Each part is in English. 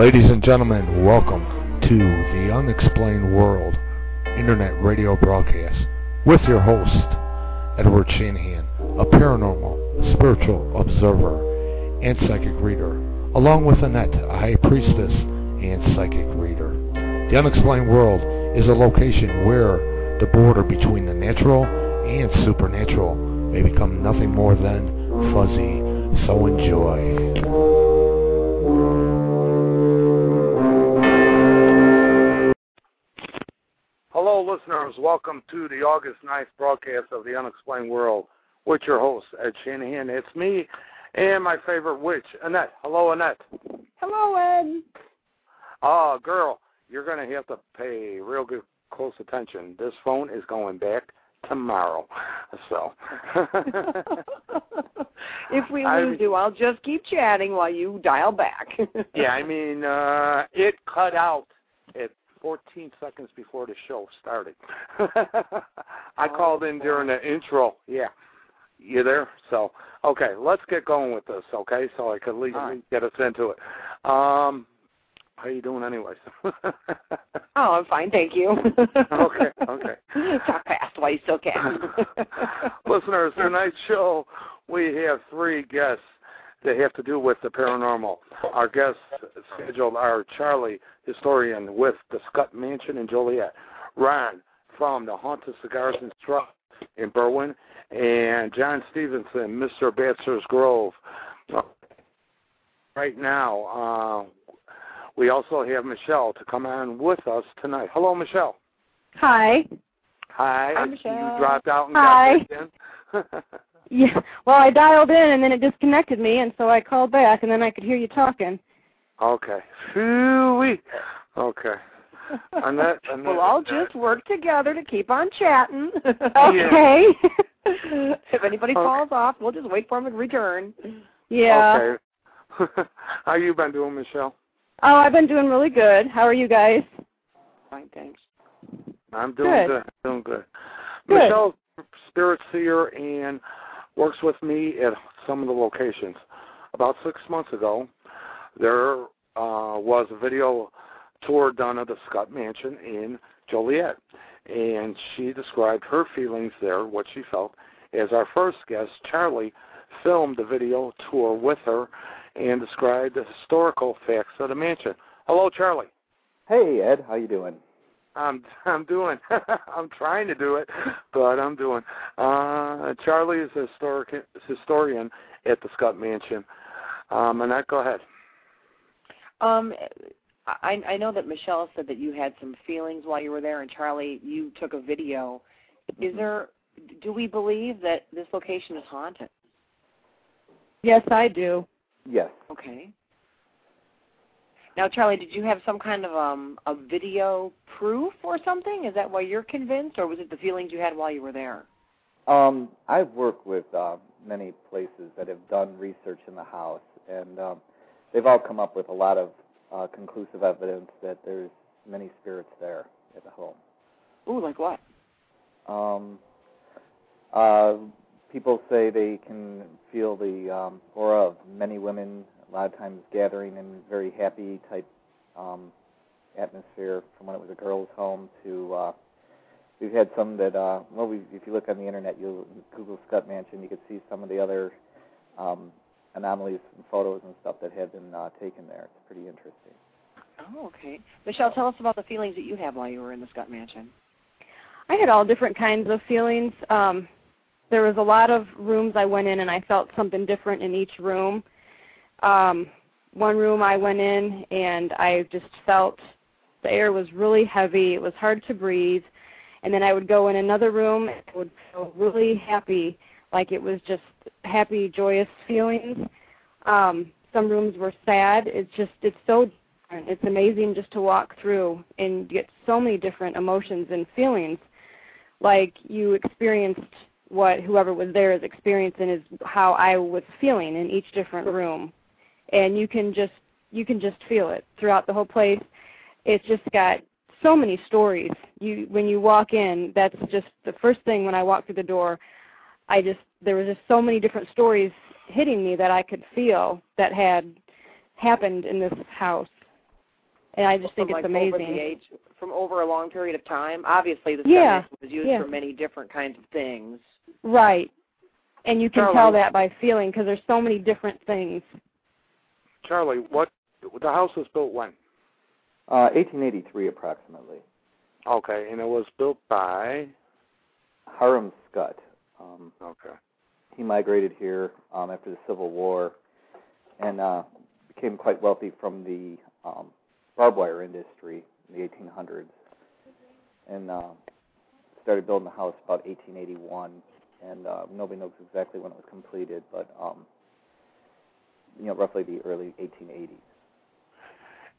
Ladies and gentlemen, welcome to the Unexplained World Internet Radio broadcast with your host, Edward Shanahan, a paranormal, spiritual observer, and psychic reader, along with Annette, a high priestess and psychic reader. The Unexplained World is a location where the border between the natural and supernatural may become nothing more than fuzzy. So enjoy. Hello, listeners. Welcome to the August 9th broadcast of The Unexplained World with your host, Ed Shanahan. It's me and my favorite witch, Annette. Hello, Annette. Hello, Ed. Oh, girl, you're going to have to pay real good close attention. This phone is going back tomorrow. So. if we I- lose you, I'll just keep chatting while you dial back. yeah, I mean, uh, it cut out at 14 seconds before the show started. I called in during the intro. Yeah. You there? So, okay, let's get going with this, okay? So I could at least right. get us into it. Um, how are you doing anyways? oh, I'm fine, thank you. Okay, okay. Talk fast while you still can. Listeners, tonight's show, we have three guests that have to do with the paranormal. Our guests scheduled are Charlie, historian with the Scutt Mansion in Joliet, Ron from the Haunted Cigars and Stripes in Berwyn, and John Stevenson, Mr. Bachelor's Grove. Right now, uh, we also have Michelle to come on with us tonight. Hello, Michelle. Hi. Hi. Hi, Michelle. You dropped out and Hi. got back in. Yeah. Well, I dialed in and then it disconnected me, and so I called back, and then I could hear you talking. okay. Phooey. Okay. Annette, Annette, we'll all Annette. just work together to keep on chatting. Okay. if anybody Okay. falls off, we'll just wait for them to return. Yeah. Okay. How you been doing, Michelle? Oh, I've been doing really good. How are you guys? Fine, thanks. I'm doing Good. good. Doing good. Good. Michelle's spirit seer and works with me at some of the locations. About six months ago, there uh, was a video tour done of the Scutt Mansion in Joliet, and she described her feelings there, what she felt. As our first guest, Charlie, filmed the video tour with her and described the historical facts of the mansion. Hello, Charlie. Hey Ed, how you doing? I'm I'm doing. I'm trying to do it, but I'm doing. Uh, Charlie is a historic historian at the Scutt Mansion. Um, Annette, go ahead. Um, I I know that Michelle said that you had some feelings while you were there, and Charlie, you took a video. Is there? Do we believe that this location is haunted? Yes, I do. Yes. Okay. Now, Charlie, did you have some kind of um a video proof or something? Is that why you're convinced, or was it the feelings you had while you were there? Um, I've worked with uh, many places that have done research in the house, and um, they've all come up with a lot of uh, conclusive evidence that there's many spirits there at the home. Ooh, like what? Um, uh, people say they can feel the um, aura of many women, a lot of times gathering in very happy type um, atmosphere from when it was a girl's home to uh, we've had some that uh, well, we, if you look on the internet, you'll Google Scutt Mansion, you could see some of the other um, anomalies and photos and stuff that have been uh, taken there. It's pretty interesting. Oh, okay. Michelle, tell us about the feelings that you had while you were in the Scutt Mansion. I had all different kinds of feelings. Um, there was a lot of rooms I went in and I felt something different in each room. Um, one room I went in and I just felt the air was really heavy. It was hard to breathe. And then I would go in another room and I would feel really happy, like it was just happy, joyous feelings. Um, some rooms were sad. It's just it's so different. It's amazing just to walk through and get so many different emotions and feelings. Like you experienced what whoever was there is experiencing is how I was feeling in each different room. And you can just you can just feel it throughout the whole place. It's just got so many stories. You when you walk in, that's just the first thing when I walked through the door. I just there was just so many different stories hitting me that I could feel that had happened in this house. And I just from think like it's amazing. Over the age, from over a long period of time. Obviously, the Yeah, was used yeah. for many different kinds of things. Right. And you can Charlie. tell that by feeling because there's so many different things. Charlie, what the house was built when? Uh, 1883 approximately. Okay, and it was built by. Hiram Scutt. Um, Okay. he migrated here um, after the Civil War and uh, became quite wealthy from the um, barbed wire industry in the 1800s, and uh, started building the house about 1881. And uh, nobody knows exactly when it was completed, but um, you know, roughly the early 1880s.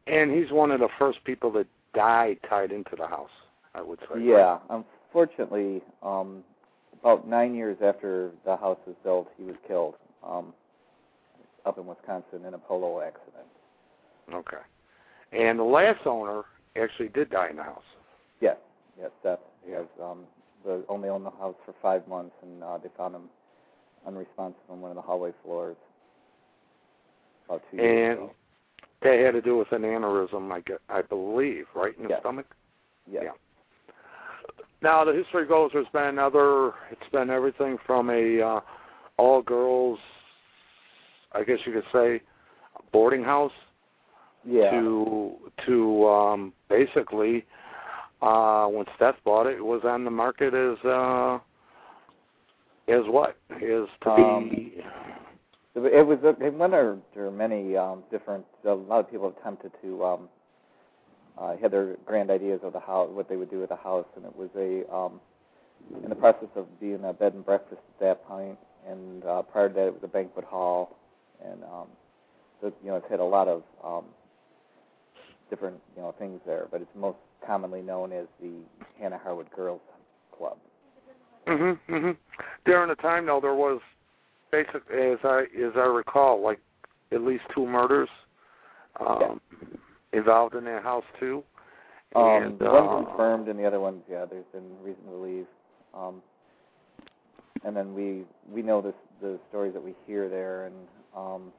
And he's one of the first people that died tied into the house. I would say. Yeah, unfortunately, um, about nine years after the house was built, he was killed um, up in Wisconsin in a polo accident. Okay. And the last owner actually did die in the house. Yes, yes, Seth. He has um, the only owned the house for five months, and uh, they found him unresponsive on one of the hallway floors about two years And ago. that had to do with an aneurysm, I, get, I believe, right in the Yes. stomach. Yes. yeah. Now the history goes. There's been other. It's been everything from a uh, all girls, I guess you could say, boarding house Yeah. to to um, basically uh, when Steph bought it, it was on the market as uh, as what is to Um, be. It was it went under many um, different. A lot of people attempted to um, uh, had their grand ideas of the house, what they would do with the house, and it was a um, in the process of being a bed and breakfast at that point, and uh, prior to that, it was a banquet hall, and um, so you know it's had a lot of um, different you know things there, but it's most commonly known as the Hannah Harwood Girls Club. Mhm. Mhm. During the time though, there was basic as I as I recall, like at least two murders um, involved in that house too. Um, and the uh, one's confirmed, and the other ones, yeah, there's been reason to believe. Um, and then we we know this the stories that we hear there, and um,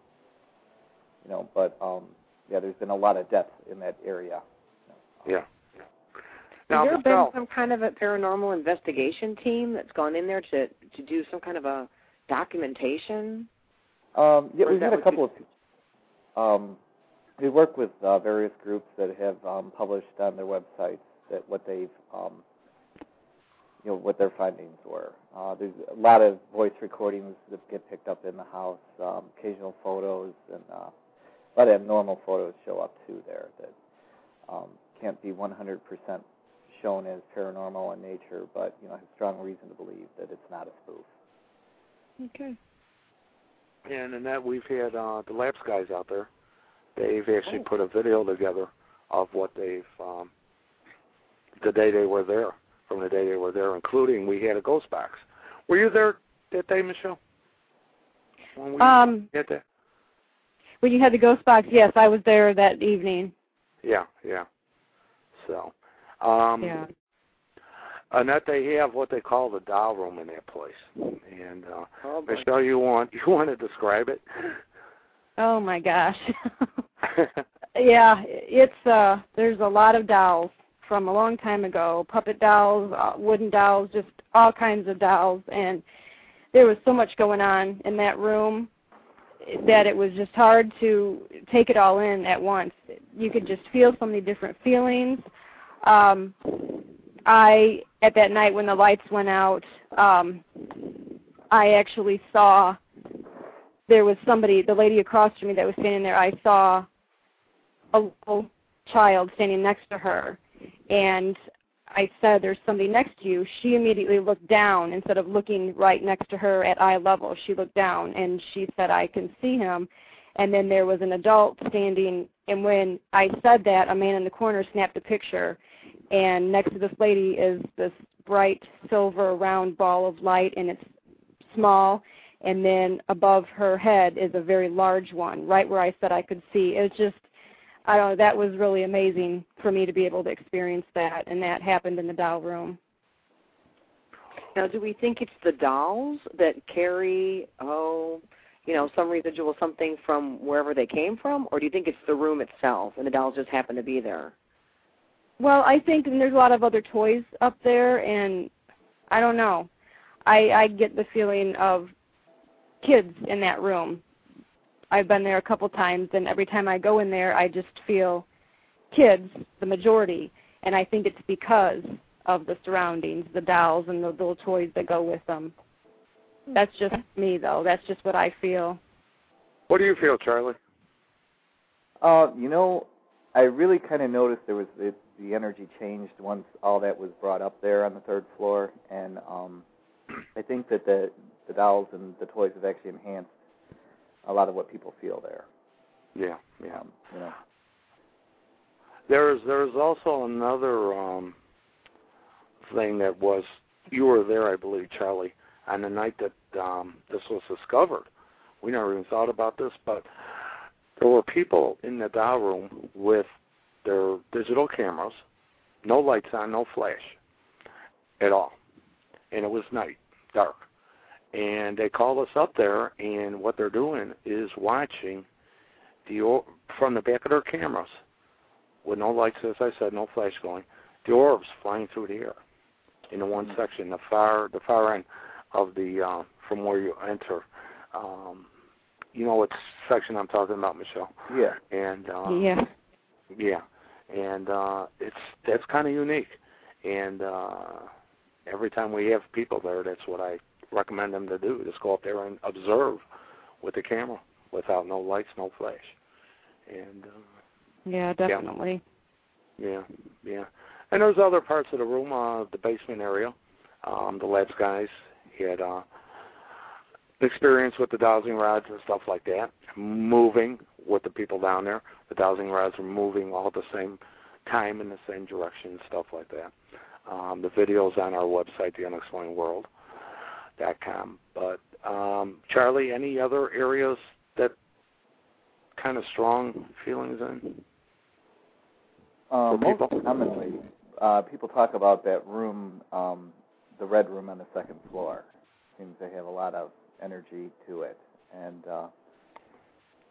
you know, but um, yeah, there's been a lot of deaths in that area. yeah. Now, Has there Michelle, been some kind of a paranormal investigation team that's gone in there to to do some kind of a documentation? Um, yeah, we've had a couple of. Um, we work with uh, various groups that have um, published on their websites that what they've, um, you know, what their findings were. Uh, there's a lot of voice recordings that get picked up in the house, um, occasional photos, and uh, a lot of abnormal photos show up too there that um, can't be 100% shown as paranormal in nature, but you know, have strong reason to believe that it's not a spoof. Okay. and in that we've had uh, the Labs guys out there. They've actually put a video together of what they've um, the day they were there, from the day they were there, including we had a ghost box. Were you there that day, Michelle? When we Um, had that? when you had the ghost box, yes, I was there that evening. Yeah, yeah. So, um, Yeah. And that they have what they call the doll room in that place. And uh, Oh. Michelle, you want you want to describe it? Oh my gosh. yeah, it's uh there's a lot of dolls from a long time ago, puppet dolls, uh, wooden dolls, just all kinds of dolls and there was so much going on in that room that it was just hard to take it all in at once. You could just feel so many different feelings. Um I at that night when the lights went out, um, I actually saw there was somebody, the lady across from me that was standing there. I saw a little child standing next to her, and I said, "There's somebody next to you." She immediately looked down instead of looking right next to her at eye level. She looked down, and she said, "I can see him." And then there was an adult standing, and when I said that, a man in the corner snapped a picture, and next to this lady is this bright silver round ball of light, and it's small, and then above her head is a very large one, right where I said I could see. It was just I don't know, that was really amazing for me to be able to experience that, and that happened in the doll room. Now, do we think it's the dolls that carry, oh, you know, some residual something from wherever they came from, or do you think it's the room itself and the dolls just happen to be there? Well, I think and there's a lot of other toys up there, and I don't know. I I get the feeling of kids in that room I've been there a couple times, and every time I go in there, I just feel kids, the majority, and I think it's because of the surroundings, the dolls and the little toys that go with them. That's just me, though. That's just what I feel. What do you feel, Charlie? Uh, you know, I really kind of noticed there was it, the energy changed once all that was brought up there on the third floor, and um, I think that the the dolls and the toys have actually enhanced a lot of what people feel there. Yeah, yeah. Um, you know. There's there's also another um thing that was you were there, I believe, Charlie, on the night that um this was discovered. We never even thought about this, but there were people in the doll room with their digital cameras, no lights on, no flash at all. And it was night, dark and they call us up there, and what they're doing is watching the or- from the back of their cameras, with no lights, as I said, no flash going, the orbs flying through the air in the one section, the far the far end of the uh, from where you enter. Um, you know what section I'm talking about, Michelle? Yeah. And uh, yeah, yeah, and uh, it's that's kind of unique. And uh, every time we have people there, that's what I recommend them to do. Just go up there and observe with the camera without no lights, no flash. And uh, yeah, definitely. Yeah, yeah. And there's other parts of the room, uh, the basement area. Um, the labs guys had uh, experience with the dowsing rods and stuff like that, moving with the people down there. The dowsing rods were moving all at the same time in the same direction, and stuff like that. Um, the videos on our website, The Unexplained World dot com. But um, Charlie, any other areas that kind of strong feelings in? Um, people? most commonly, uh, people talk about that room, um, the red room on the second floor. Seems to have a lot of energy to it, and uh,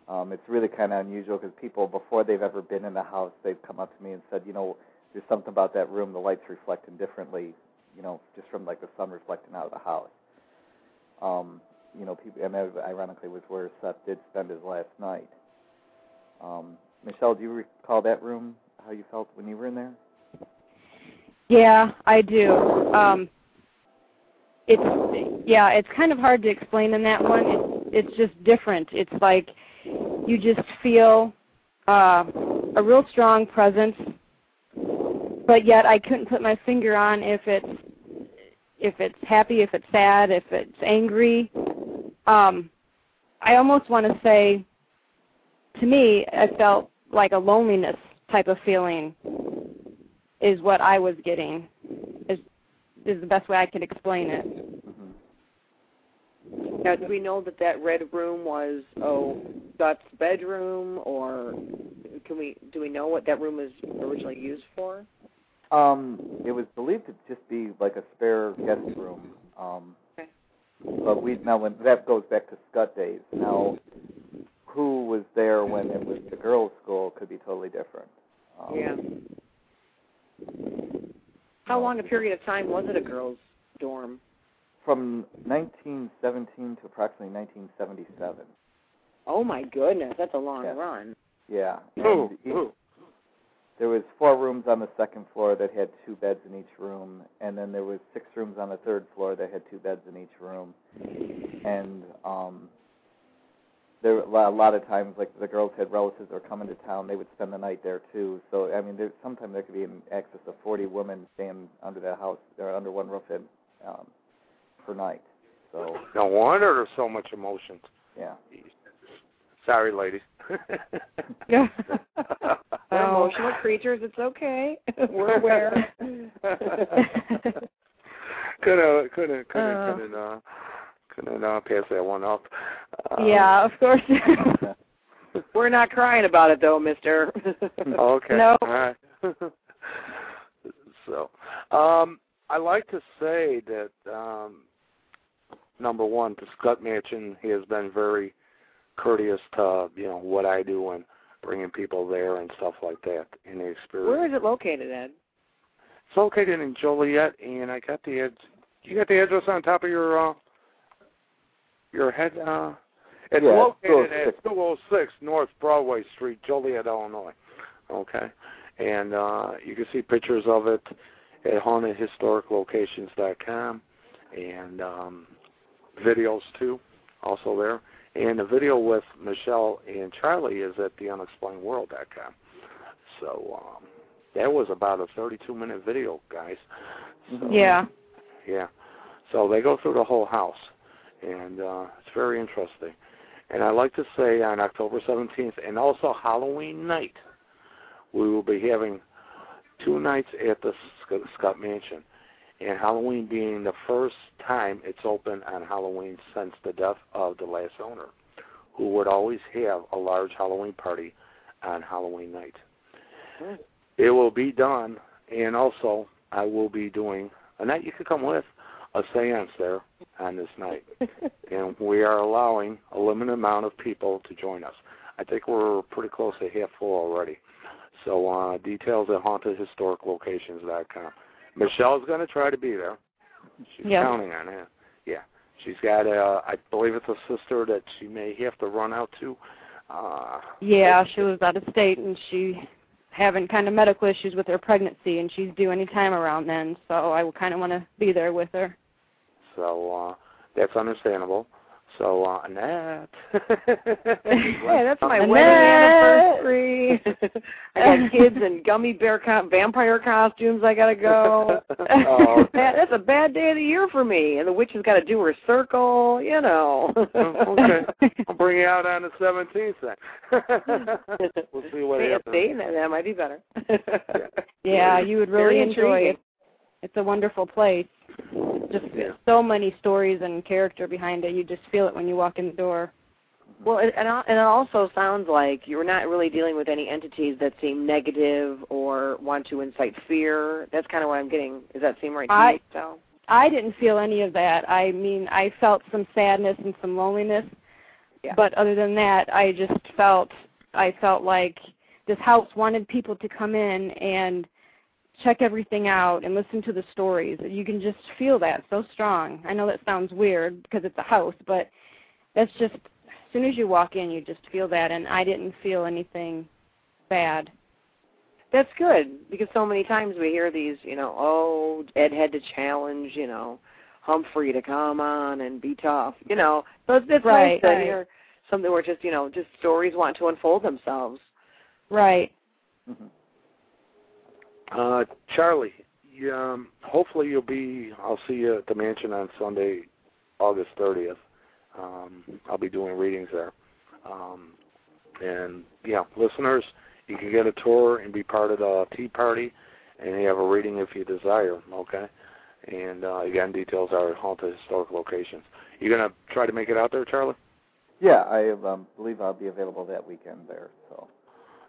um, it's really kind of unusual because people, before they've ever been in the house, they've come up to me and said, you know, there's something about that room. The lights reflecting differently, you know, just from like the sun reflecting out of the house. Um, you know, people, and that ironically was where Seth did spend his last night. Um, Michelle, do you recall that room? How you felt when you were in there? Yeah, I do. Um, it's yeah, it's kind of hard to explain in that one. It's it's just different. It's like you just feel uh, a real strong presence, but yet I couldn't put my finger on if it's if it's happy, if it's sad, if it's angry. Um, I almost want to say, to me, I felt like a loneliness type of feeling is what I was getting. Is is the best way I can explain it. Now, do we know that that red room was oh Scutt's bedroom, or can we do we know what that room was originally used for? Um, it was believed to just be like a spare guest room. Um, Okay. but we now when that goes back to Scott days. Now, who was there when it was the girls' school could be totally different. Um, Yeah. How long a period of time was it a girls' dorm? From 1917 to approximately 1977. Oh my goodness, that's a long Yeah. run. Yeah. Who? And e- there was four rooms on the second floor that had two beds in each room, and then there was six rooms on the third floor that had two beds in each room, and um, there were a lot of times like the girls had relatives that were coming to town, they would spend the night there too. So I mean, there sometimes there could be in excess of 40 women staying under that house, or under one roof at, um, per night. So No wonder there's so much emotions. yeah. Sorry, ladies. Yeah. We're emotional creatures. It's okay. We're aware. couldn't couldn't couldn't Uh. couldn't uh couldn't uh, pass that one up. Uh, yeah, of course. We're not crying about it though, Mister. Okay. No. All right. so, um, I like to say that um, number one, to Scutt Mansion he has been very courteous to you know what I do and bringing people there and stuff like that in the experience. Where is it located, Ed? It's located in Joliet, and I got the ad- you got the address on top of your uh, your head. Uh, it's Yeah, located it's at 206 North Broadway Street, Joliet, Illinois. Okay, and uh, you can see pictures of it at hauntedhistoriclocations.com and um, videos too, also there. And the video with Michelle and Charlie is at theunexplainedworld.com. So um, that was about a 32 minute video, guys. So, yeah. Yeah. So they go through the whole house, and uh, it's very interesting. And I'd like to say on October 17th and also Halloween night, we will be having two nights at the Scutt Mansion. And Halloween being the first time it's open on Halloween since the death of the last owner, who would always have a large Halloween party on Halloween night. It will be done, and also I will be doing a night you could come with a seance there on this night, and we are allowing a limited amount of people to join us. I think we're pretty close to half full already. So uh, details at hauntedhistoriclocations.com. Michelle's going to try to be there. She's Yeah. counting on it. Yeah, she's got a. I believe it's a sister that she may have to run out to. Uh, Yeah, she was out of state and she having kind of medical issues with her pregnancy and she's due any time around then, so I will kind of want to be there with her. So uh, that's understandable. So uh, Annette. Hey, that's my Annette. wedding anniversary. I got kids in gummy bear co- vampire costumes. I gotta go. Oh, okay. That's a bad day of the year for me. And the witch has got to do her circle. You know. Oh, okay. I'll bring you out on the 17th then. we'll see what Hey, happens. see, that, that might be better. Yeah, you would really enjoy it. It's a wonderful place. Just Yeah. so many stories and character behind it. You just feel it when you walk in the door. Well, it, and and it also sounds like you're not really dealing with any entities that seem negative or want to incite fear. That's kind of what I'm getting. Does that seem right to I- you? So. I didn't feel any of that. I mean, I felt some sadness and some loneliness, Yeah. but other than that, I just felt I felt like this house wanted people to come in and check everything out and listen to the stories. You can just feel that so strong. I know that sounds weird because it's a house, but that's just as soon as you walk in, you just feel that, and I didn't feel anything bad. That's good because so many times we hear these, you know, oh, Ed had to challenge, you know, Humphrey to come on and be tough, you know. So it's, it's Right, nice to right. hear something where just, you know, just stories want to unfold themselves. Right. Mhm. Uh, Charlie, you, um, hopefully you'll be. I'll see you at the mansion on Sunday, August 30th. Um, I'll be doing readings there. Um, and yeah, listeners, you can get a tour and be part of the tea party, and you have a reading if you desire. Okay. And uh, again, details are at haunted historic locations. You gonna try to make it out there, Charlie? Yeah, I um, believe I'll be available that weekend there. So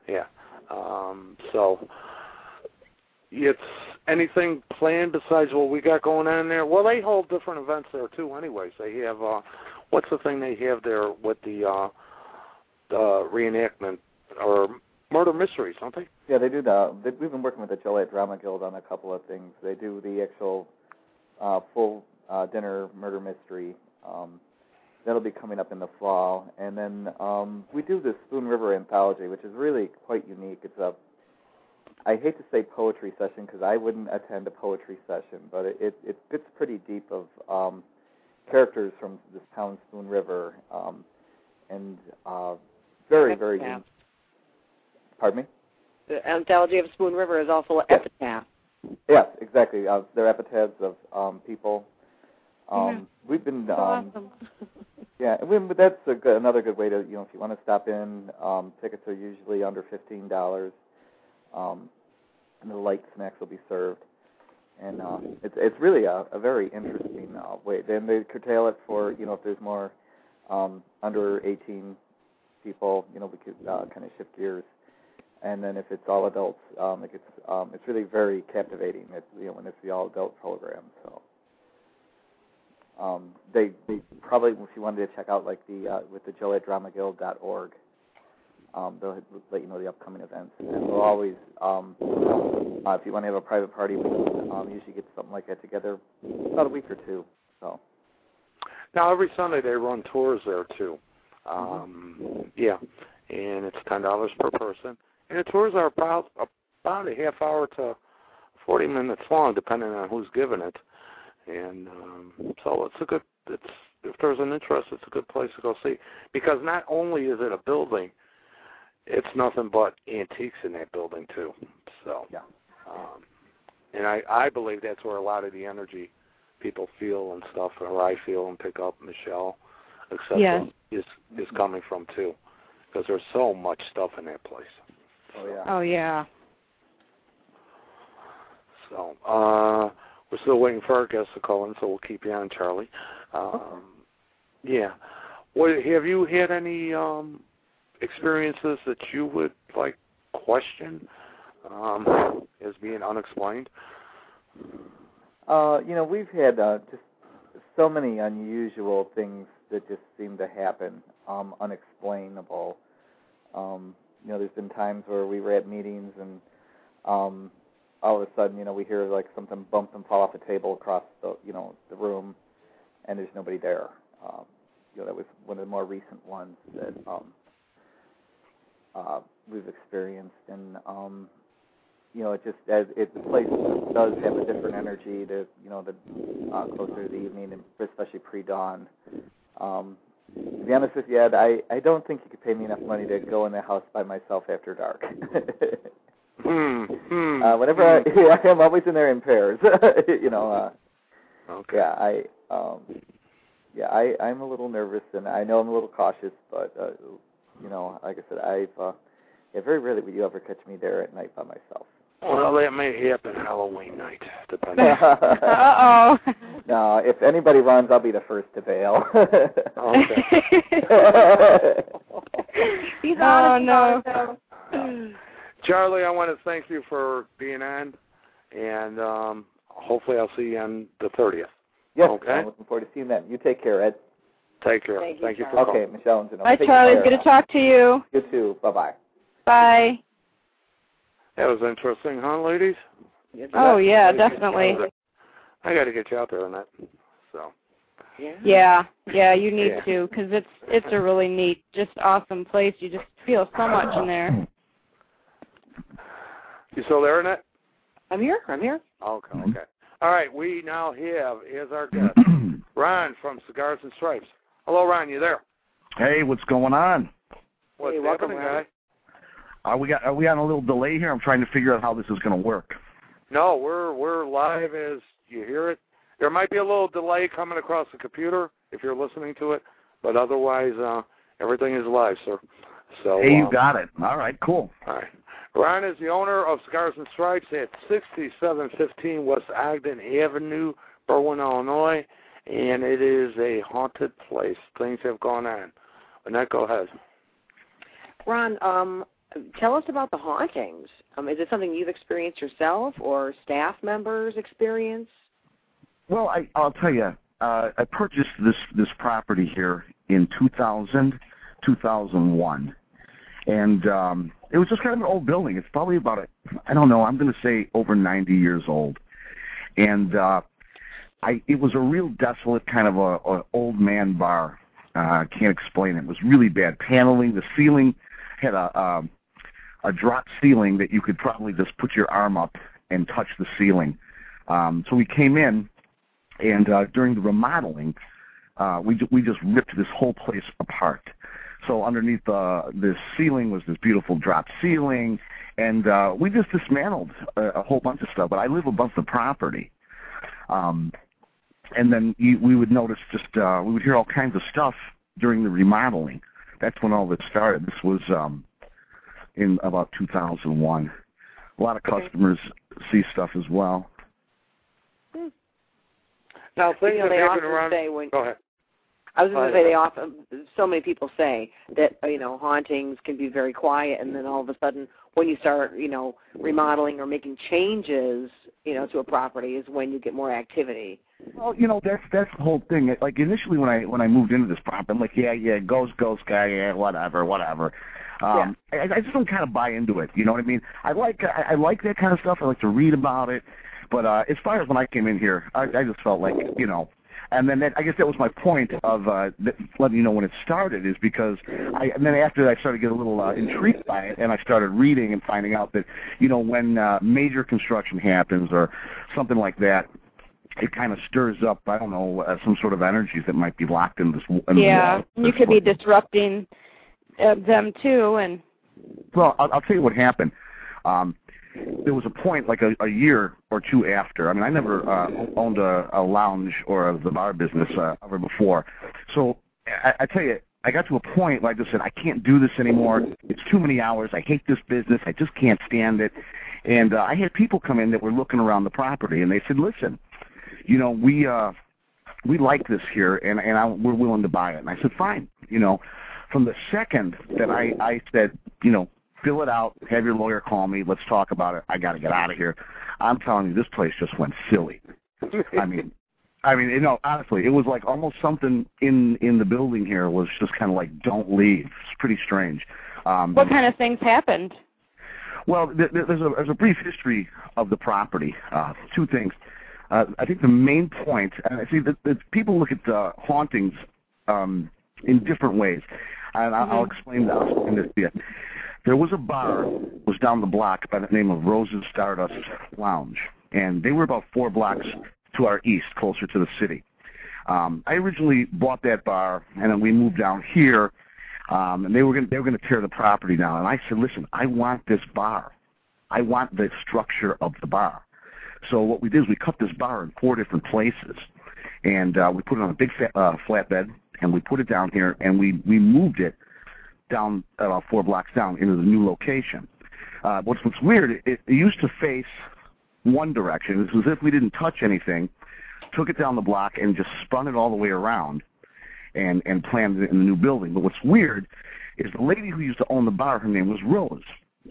Yeah. Um, so it's anything planned besides what we got going on there? Well, they hold different events there too. Anyways, they have uh, what's the thing they have there with the uh, the reenactment or murder mysteries, don't they? yeah, they do the. They, we've been working with the Joliet Drama Guild on a couple of things. They do the actual uh, full uh, dinner murder mystery. Um, that'll be coming up in the fall, and then um, we do the Spoon River anthology, which is really quite unique. It's a I hate to say poetry session because I wouldn't attend a poetry session, but it it, it fits pretty deep of um, characters from this town, Spoon River, um, and uh, very very. Epitaph. Pardon me. The anthology of Spoon River is also an epitaph. Yes, exactly. Uh, they're epitaphs of um, people. Um, We've been So um, awesome. Yeah, and we, but that's a good, another good way to you know if you want to stop in. Um, tickets are usually under fifteen dollars, um, and the light snacks will be served. And uh, it's it's really a, a very interesting uh, way. Then they curtail it for you know if there's more um, under eighteen people, you know we could uh, kind of shift gears. And then if it's all adults, um, it gets um, it's really very captivating. It's you know when it's the all adult program. So um, they they probably if you wanted to check out like the uh, with the JolietDramaGuild.org, um, they'll let you know the upcoming events. And we'll always um, uh, if you want to have a private party, we um, usually get something like that together about a week or two. So Now every Sunday they run tours there too. Um, Yeah, and it's ten dollars per person, and the tours are about about a half hour to forty minutes long, depending on who's giving it. And um, so it's a good. It's if there's an interest, it's a good place to go see because not only is it a building, it's nothing but antiques in that building too. So yeah. um, and I I believe that's where a lot of the energy people feel and stuff, or I feel and pick up Michelle, etc. Yes. is is coming from too, because there's so much stuff in that place. oh yeah. Oh yeah. So uh, we're still waiting for our guests to call in, so we'll keep you on, Charlie. Um, yeah. What have you had any um, experiences that you would like question um, as being unexplained? Uh, you know, we've had uh, just so many unusual things that just seem to happen, um, unexplainable. Um, you know, there's been times where we were at meetings and um, all of a sudden, you know, we hear like something bump and fall off a table across the, you know, the room, and there's nobody there. Um, you know, that was one of the more recent ones that um, uh, we've experienced, and um, you know, it just as it the place does have a different energy to you know the uh, closer to the evening, and especially pre-dawn. Um, to be honest with you, Ed, I I don't think you could pay me enough money to go in the house by myself after dark. Hmm. hmm. uh, whenever I, yeah, I'm always in there in pairs. you know, uh, Okay. yeah, I um, yeah, I I'm a little nervous and I know I'm a little cautious, but uh, you know, like I said, I've uh, yeah, very rarely would you ever catch me there at night by myself. Well, that may happen Halloween night, depending. Uh oh. no, if anybody runs, I'll be the first to bail. He's Oh, no. about Charlie, I want to thank you for being on, and um, hopefully I'll see you on the 30th. yes, Okay. I'm looking forward to seeing that. You take care, Ed. Take care. Thank you, for Charlie. Okay. Michelle and Janelle. Bye, take Charlie. care. Good to talk to you. You too. Bye bye. Bye. That was interesting, huh, ladies? so. Oh yeah, I gotta get you definitely. I got to get you out there on that. So, Yeah. Yeah, yeah, you need Yeah. to because it's it's a really neat, just awesome place. You just feel so much in there. you still there, Annette? I'm here. I'm here. Okay, okay. All right, we now have as our guest Ron from Cigars and Stripes. Hello, Ron. You there? Hey, what's going on? What's Hey, welcome, happening, Ron. guy? Are we got are we on a little delay here? I'm trying to figure out how this is going to work. No, we're we're live as you hear it. There might be a little delay coming across the computer if you're listening to it, but otherwise, uh, everything is live, sir. So, hey, you um, got it. All right, cool. All right. Ron is the owner of Cigars and Stripes at 6715 West Ogden Avenue, Berwyn, Illinois, and it is a haunted place. Things have gone on. Annette, go ahead. Ron, um, tell us about the hauntings. Um, is it something you've experienced yourself or staff members experience? Well, I I'll tell you. Uh, I purchased this this property here in 2000, 2001, and um, it was just kind of an old building. It's probably about a I don't know. I'm going to say over 90 years old, and uh, I it was a real desolate kind of a, a old man bar. Uh, can't explain it. It was really bad paneling. The ceiling had a um, a drop ceiling that you could probably just put your arm up and touch the ceiling. Um, so we came in, and uh, during the remodeling, uh, we we just ripped this whole place apart. So underneath the the ceiling was this beautiful drop ceiling, and uh, we just dismantled a, a whole bunch of stuff. But I live above the property, um, and then you, we would notice just uh, we would hear all kinds of stuff during the remodeling. That's when all this started. This was um, in about 2001. A lot of customers see stuff as well. Now, things you know, they often around. say when Go ahead. I was going to say they often so many people say that uh, you know hauntings can be very quiet, and then all of a sudden when you start you know remodeling or making changes you know to a property is when you get more activity. Well, you know that's that's the whole thing. Like initially when I when I moved into this property, I'm like, yeah, yeah, ghost, ghost guy, yeah, whatever, whatever. Um, I, I just don't kind of buy into it. You know what I mean? I like I, I like that kind of stuff. I like to read about it. But uh, as far as when I came in here, I, I just felt like you know. And then that, I guess that was my point of uh, letting you know when it started is because I and then after that I started to get a little uh, intrigued by it and I started reading and finding out that you know when uh, major construction happens or something like that, it kind of stirs up I don't know uh, some sort of energies that might be locked in this. In yeah, the wall. you could be disrupting uh, them too, and Well, I'll, I'll tell you what happened. Um, there was a point, like a, a year or two after. I mean, I never uh, owned a, a lounge or a, the bar business uh, ever before. So I, I tell you, I got to a point where I just said, I can't do this anymore. It's too many hours. I hate this business. I just can't stand it. And uh, I had people come in that were looking around the property, and they said, listen, you know, we uh, we like this here, and and I, we're willing to buy it. And I said, fine. You know, from the second that I I said, you know, fill it out, have your lawyer call me, let's talk about it. I got to get out of here. I'm telling you, this place just went silly. I mean, I mean, you know, honestly, it was like almost something in in the building here was just kind of like, don't leave. It's pretty strange. Um, what kind of things happened? well, th- th- there's a there's a brief history of the property. Uh, two things. Uh, I think the main point, and I see that, that people look at uh, hauntings um, in different ways, and I- I'll explain that. I'll explain this to you. There was a bar was down the block by the name of Rose's Stardust Lounge, and they were about four blocks to our east, closer to the city. Um, I originally bought that bar, and then we moved down here, um, and they were going they were going to tear the property down. And I said, listen, I want this bar. I want the structure of the bar. So what we did is we cut this bar in four different places, and uh, we put it on a big fat, uh, flatbed, and we put it down here, and we we moved it down about four blocks down into the new location. Uh, what's what's weird, it, it used to face one direction. It was as if we didn't touch anything, took it down the block, and just spun it all the way around, and and planned it in the new building. But what's weird is the lady who used to own the bar. Her name was Rose,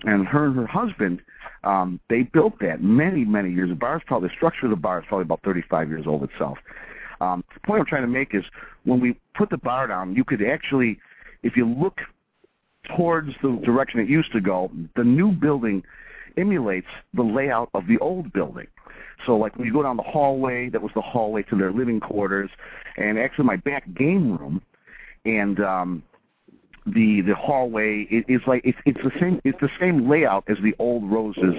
and her and her husband um, they built that many many years. The bar is probably the structure of the bar is probably about 35 years old itself. Um, the point I'm trying to make is when we put the bar down, you could actually, if you look towards the direction it used to go, the new building emulates the layout of the old building. So like when you go down the hallway, that was the hallway to their living quarters, and actually my back game room, and um, the the hallway it, it's like it's it's the same it's the same layout as the old Roses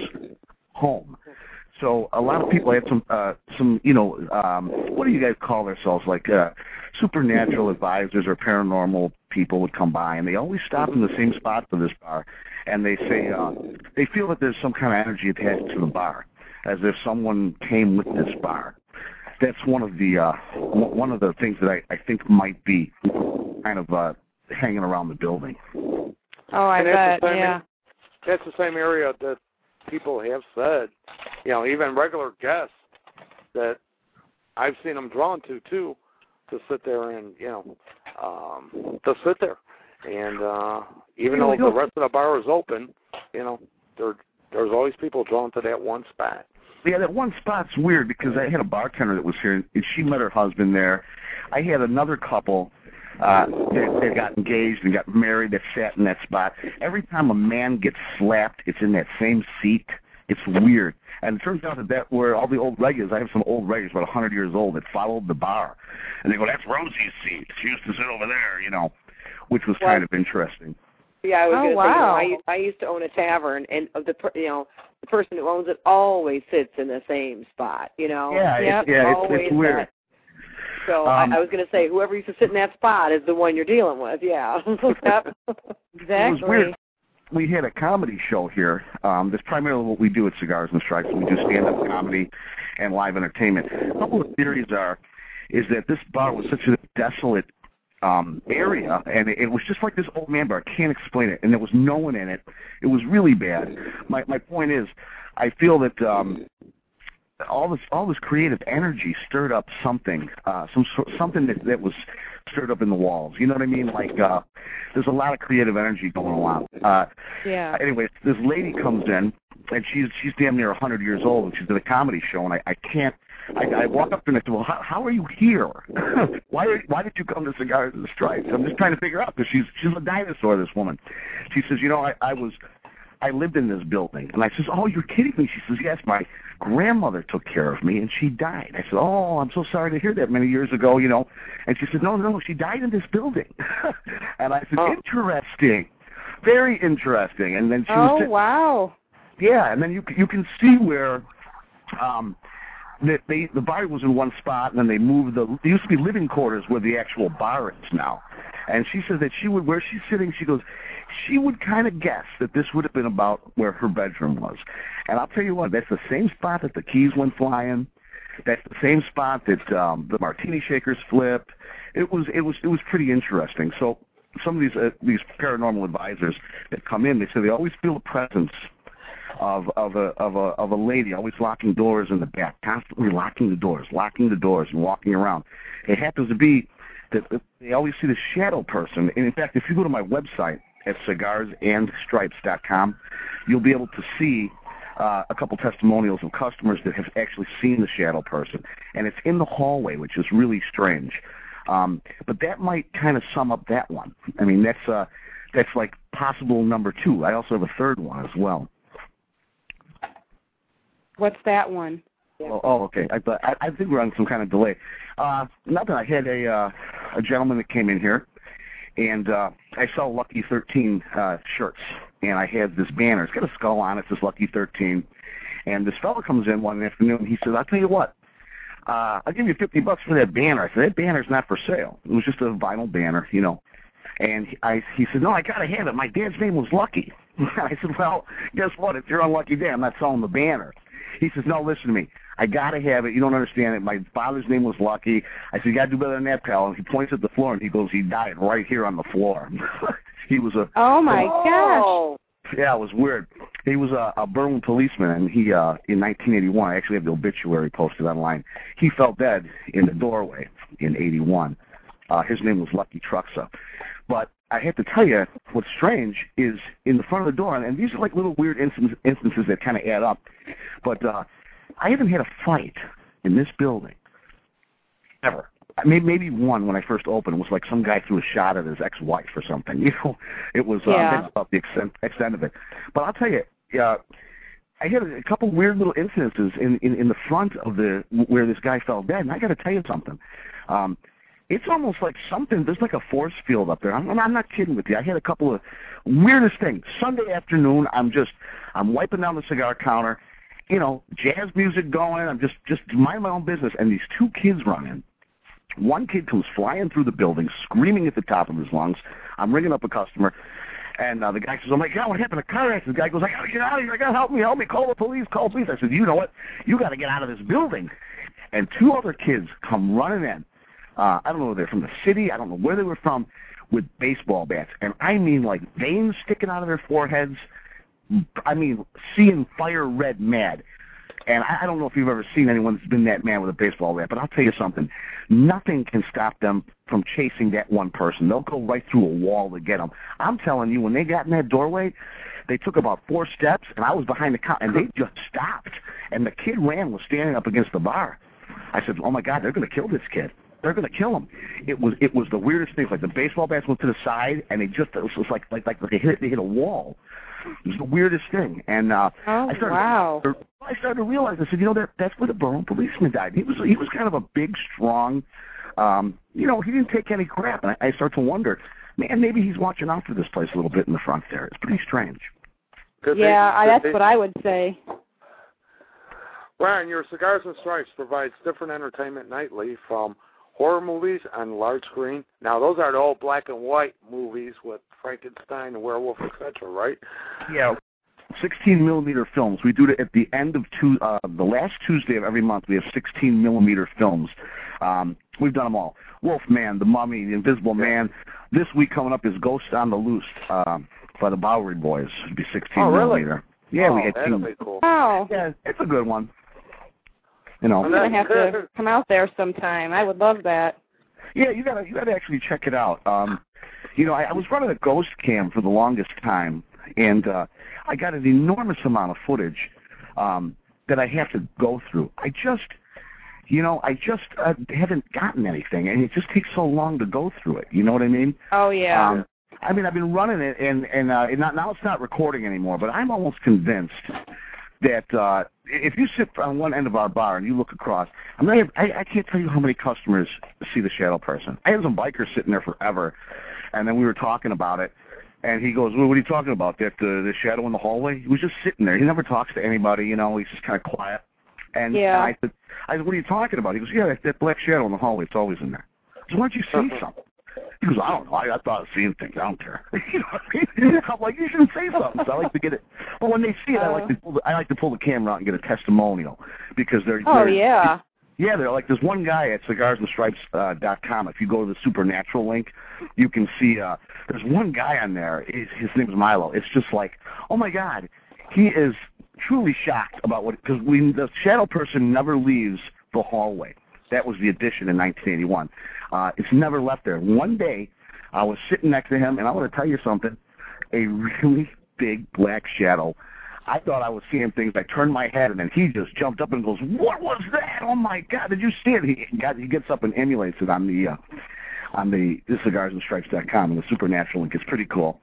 home. So a lot of people had some uh some you know um what do you guys call yourselves like uh supernatural advisors or paranormal people would come by and they always stop in the same spot for this bar and they say uh they feel that there's some kind of energy attached to the bar as if someone came with this bar. That's one of the uh one of the things that I, I think might be kind of uh hanging around the building. Oh, I And that's bet. the same- Yeah. That's the same area that people have said, you know, even regular guests that I've seen them drawn to too, to sit there and you know, um, to sit there, and uh even though the rest of the bar is open, you know, there there's always people drawn to that one spot. Yeah, that one spot's weird because I had a bartender that was here, and she met her husband there. I had another couple uh, that, that got engaged and got married that sat in that spot. Every time a man gets slapped, it's in that same seat. It's weird. And it turns out that that were all the old regulars, I have some old regulars about a 100 years old that followed the bar. And they go, that's Rosie's seat. She used to sit over there, you know, which was kind of interesting. Yeah, I was Oh, going to wow. say, you know, I, I used to own a tavern, and of the per- you know the person who owns it always sits in the same spot. You know. Yeah, it's- Yep, yeah, it's- it's always weird. that. So Um, I, I was going to say, whoever used to sit in that spot is the one you're dealing with. Yeah. yep. It was weird. We had a comedy show here. Um, that's primarily what we do at Cigars and Stripes. We do stand-up comedy and live entertainment. A couple of theories are, is that this bar was such a desolate um, area, and it, it was just like this old man bar. I can't explain it, and there was no one in it. It was really bad. My my point is, I feel that um, all this all this creative energy stirred up something, uh, some something that that was stirred up in the walls. You know what I mean? Like uh, there's a lot of creative energy going on. Uh, Yeah. Anyways, this lady comes in, and she's she's damn near a 100 years old, and she's at a comedy show, and I, I can't. I, I walk up to her and I said, "Well, how, how are you here? why are, why did you come to Cigars and Stripes?" I'm just trying to figure out because she's she's a dinosaur. This woman. She says, "You know, I, I was." I lived in this building. And I says, oh, you're kidding me. She says, yes, my grandmother took care of me and she died. I said, oh, I'm so sorry to hear that many years ago, you know. And she said, no, no, she died in this building. and I said, interesting. Very interesting. And then she was Oh sit- wow. yeah, and then you you can see where um the they the bar was in one spot and then they moved the there used to be living quarters where the actual bar is now. And she says that she would where she's sitting, she goes, she would kind of guess that this would have been about where her bedroom was. And I'll tell you what, that's the same spot that the keys went flying. That's the same spot that um the martini shakers flipped. It was it was it was pretty interesting. So some of these uh, these paranormal advisors that come in, they say they always feel a presence of of a of a of a lady always locking doors in the back, constantly locking the doors, locking the doors, and walking around. It happens to be that that they always see the shadow person. And in fact, if you go to my website at cigarsandstripes.com, you'll be able to see uh, a couple testimonials of customers that have actually seen the shadow person, and it's in the hallway, which is really strange. Um, but that might kind of sum up that one. I mean, that's uh, that's like possible number two. I also have a third one as well. What's that one? Oh, oh, okay. I, I I think we're on some kind of delay. Uh, nothing. I had a uh, a gentleman that came in here, and uh, I sell Lucky Thirteen uh, shirts, and I had this banner. It's got a skull on it. It says Lucky Thirteen, and this fellow comes in one afternoon. and He says, "I'll tell you what." Uh, I'll give you fifty bucks for that banner. I said that banner's not for sale. It was just a vinyl banner, you know. And I, he said, no, I gotta have it. My dad's name was Lucky. I said, well, guess what? If you're unlucky day. I'm not selling the banner. He says, no, listen to me. I gotta have it. You don't understand it. My father's name was Lucky. I said, you gotta do better than that, pal. And he points at the floor and he goes, he died right here on the floor. he was a Oh my Oh. yeah, it was weird. He was a, a Berwyn policeman, and he uh in 1981. I actually have the obituary posted online. He fell dead in the doorway in 81. Uh, his name was Lucky Truxa. But I have to tell you, what's strange is in the front of the door, and these are like little weird instance, instances that kind of add up. But uh, I haven't had a fight in this building ever. Maybe, maybe one when I first opened was like some guy threw a shot at his ex-wife or something. You know, it was uh, Yeah. that's about the extent, extent of it. But I'll tell you, uh, I had a couple weird little incidences in, in in the front of the where this guy fell dead, and I got to tell you something. Um, it's almost like something. There's like a force field up there. I'm, I'm not kidding with you. I had a couple of weirdest things. Sunday afternoon, I'm just I'm wiping down the cigar counter, you know, jazz music going. I'm just just minding my own business, and these two kids run in. One kid comes flying through the building, screaming at the top of his lungs. I'm ringing up a customer, and uh, the guy says, "Oh my God, what happened? A car accident." The guy goes, "I gotta get out of here! I gotta help me! Help me! Call the police! Call the police!" I said, "You know what? You got to get out of this building." And two other kids come running in. Uh, I don't know if they're from the city. I don't know where they were from, with baseball bats, and I mean like veins sticking out of their foreheads. I mean, seeing fire red mad. And I, I don't know if you've ever seen anyone that's been that mad with a baseball bat, but I'll tell you something. Nothing can stop them from chasing that one person. They'll go right through a wall to get them. I'm telling you, when they got in that doorway, they took about four steps, and I was behind the cop, and they just stopped. And the kid ran was standing up against the bar. I said, "Oh my God, they're going to kill this kid. They're going to kill him." It was it was the weirdest thing. Like the baseball bats went to the side, and they just it was like like like they hit they hit a wall. It was the weirdest thing. And uh, Oh I started, wow. I started to realize. I said, you know, that that's where the Berwyn policeman died. He was he was kind of a big, strong. Um, you know, he didn't take any crap. And I, I start to wonder, man, maybe he's watching out for this place a little bit in the front there. It's pretty strange. Could yeah, be, I, that's be. what I would say. Ryan, your Cigars and Stripes provides different entertainment nightly from horror movies on large screen. Now, those are the old black and white movies with Frankenstein and werewolf, etc., right? Yeah. 16 millimeter films. We do it at the end of two, uh, the last Tuesday of every month. We have 16 millimeter films. Um, we've done them all. Wolfman, The Mummy, The Invisible Man. This week coming up is Ghost on the Loose um, by the Bowery Boys. It'd be 16 Oh, really? millimeter. Yeah, oh, we had that'll two. be cool. Oh, Yeah, it's a good one. You know. I'm gonna have to come out there sometime. I would love that. Yeah, you gotta you gotta actually check it out. Um, you know, I, I was running a ghost cam for the longest time, and uh, I got an enormous amount of footage um, that I have to go through. I just, you know, I just uh, haven't gotten anything, and it just takes so long to go through it. You know what I mean? Oh yeah. Um, I mean, I've been running it, and and, uh, and not, now it's not recording anymore. But I'm almost convinced that uh, if you sit on one end of our bar and you look across, I mean, I, I can't tell you how many customers see the shadow person. I had some bikers sitting there forever, and then we were talking about it, and he goes, well, "What are you talking about? That uh, the shadow in the hallway?" He was just sitting there. He never talks to anybody. You know, he's just kind of quiet. And, Yeah. and I said, "I said, what are you talking about?" He goes, "Yeah, that, that black shadow in the hallway. It's always in there." I said, "Why don't you say something?" He goes, I don't know. I, I thought I was seeing things. I don't care. you know what I mean? I'm like, you should say something. So I like to get it. But when they see it, I like to pull the, I like to pull the camera out and get a testimonial because they're. Oh they're yeah. yeah, they're like there's one guy at cigarsandstripes.com. Uh, dot com. if you go to the supernatural link, you can see uh there's one guy on there. His, his name's Milo. It's just like, oh my god, he is truly shocked about what because we the shadow person never leaves the hallway. That was the addition in 1981. Uh, it's never left there. One day, I was sitting next to him, and I want to tell you something. A really big black shadow. I thought I was seeing things. I turned my head, and then he just jumped up and goes, "What was that? Oh my God! Did you see it?" He got he gets up and emulates it on the uh, on the the cigarsandstripes.com and the supernatural link. It's pretty cool.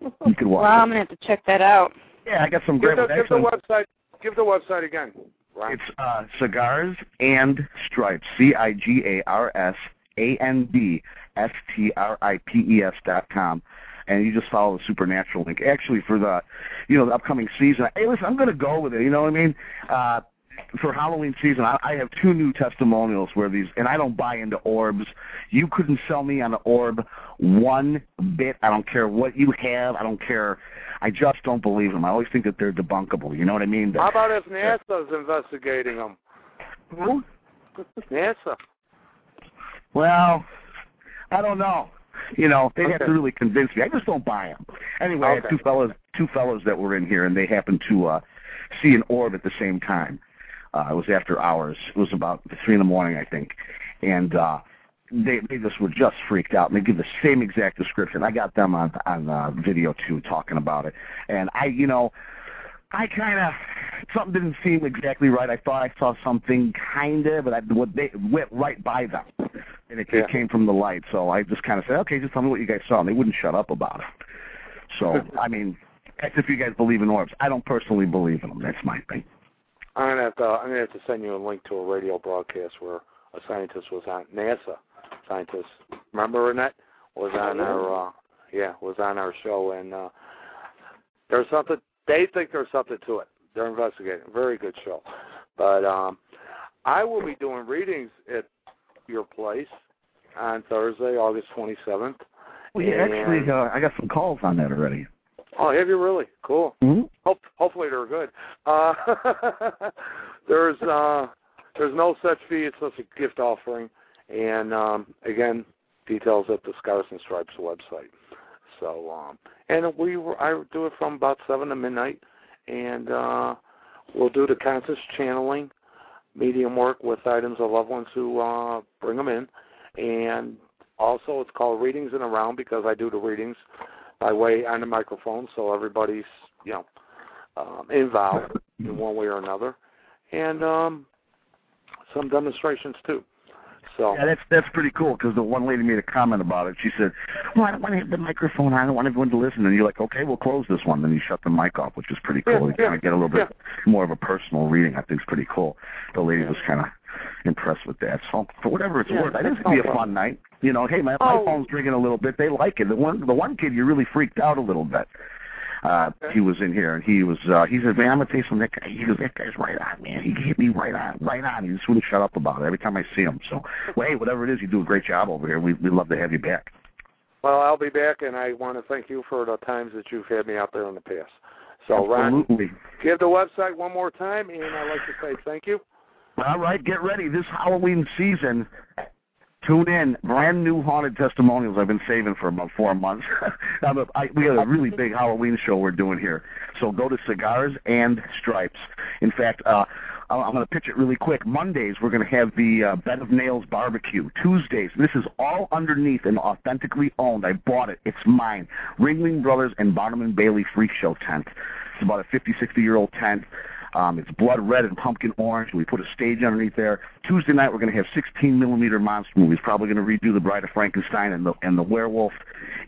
You can watch. Well, it. I'm gonna have to check that out. Yeah, I got some Give great. the, give the website. Give the website again. Ryan. It's uh, cigars and stripes. C I G A R S A N D S T R I P E S dot com. And you just follow the supernatural link. Actually, for the, you know, the upcoming season. Hey, listen, I'm going to go with it. You know what I mean? Uh, for Halloween season, I, I have two new testimonials where these, and I don't buy into orbs. You couldn't sell me on an orb one bit. I don't care what you have. I don't care. I just don't believe them. I always think that they're debunkable. You know what I mean? How about if NASA's investigating them? Who? NASA. Well, I don't know. You know, they have to really convince me. I just don't buy them. Anyway, I had two fellows, two fellows that were in here, and they happened to uh, see an orb at the same time. Uh, it was after hours. It was about three in the morning, I think, and uh, they they just were just freaked out. And they give the same exact description. I got them on on uh, video too, talking about it. And I, you know, I kind of something didn't seem exactly right. I thought I saw something kind of, but I what they went right by them, and it, Yeah. it came from the light. So I just kind of said, okay, just tell me what you guys saw, and they wouldn't shut up about it. So I mean, that's if you guys believe in orbs. I don't personally believe in them. That's my thing. I'm gonna have to. I'm gonna have to send you a link to a radio broadcast where a scientist was on NASA. Scientist, remember Annette was on our. Uh, yeah, was on our show, and uh, there's something. They think there's something to it. They're investigating. Very good show, but um, I will be doing readings at your place on Thursday, August 27th. Well, yeah, actually, uh, I got some calls on that already. Oh, have you really? Cool. Mm-hmm. Hope, hopefully they're good. Uh, there's uh, there's no such fee. It's just a gift offering, and um, again, details at the Cigars and Stripes website. So, um, and we I do it from about seven to midnight, and uh, we'll do the conscious channeling, medium work with items of loved ones who uh, bring them in, and also it's called readings in a round because I do the readings by way on the microphone, so everybody's you know um, involved in one way or another, and um, some demonstrations too. So Yeah, that's that's pretty cool because the one lady made a comment about it. She said, "Well, I don't want to have the microphone. on. I don't want everyone to listen." And you're like, "Okay, we'll close this one." Then you shut the mic off, which is pretty cool. Yeah, you yeah, kind of get a little bit more of a personal reading. I think it's pretty cool. The lady was kind of impressed with that. So for whatever it's worth, I think it'll be a fun night. You know, hey, my, my Oh. phone's drinking a little bit. They like it. The one the one kid you really freaked out a little bit. Uh, he was in here and he was uh he said, Man, I'm gonna tell you something, that guy he goes, That guy's right on, man. He hit me right on, right on. He just wouldn't shut up about it every time I see him. So well hey, whatever it is, you do a great job over here. We we'd love to have you back. Well, I'll be back, and I want to thank you for the times that you've had me out there in the past. So, Ron, Absolutely. give the website one more time, and I'd like to say thank you. All right, get ready. This Halloween season, tune in. Brand new haunted testimonials I've been saving for about four months. I'm a, I, we got a really big Halloween show we're doing here. So go to Cigars and Stripes. In fact, uh, I'm going to pitch it really quick. Mondays, we're going to have the uh, Bed of Nails barbecue. Tuesdays, this is all underneath and authentically owned. I bought it. It's mine. Ringling Brothers and Barnum and Bailey Freak Show tent. It's about a 50, 60 year old tent. Um, it's blood red and pumpkin orange. We put a stage underneath there. Tuesday night we're going to have 16 millimeter monster movies. Probably going to redo the Bride of Frankenstein and the and the Werewolf.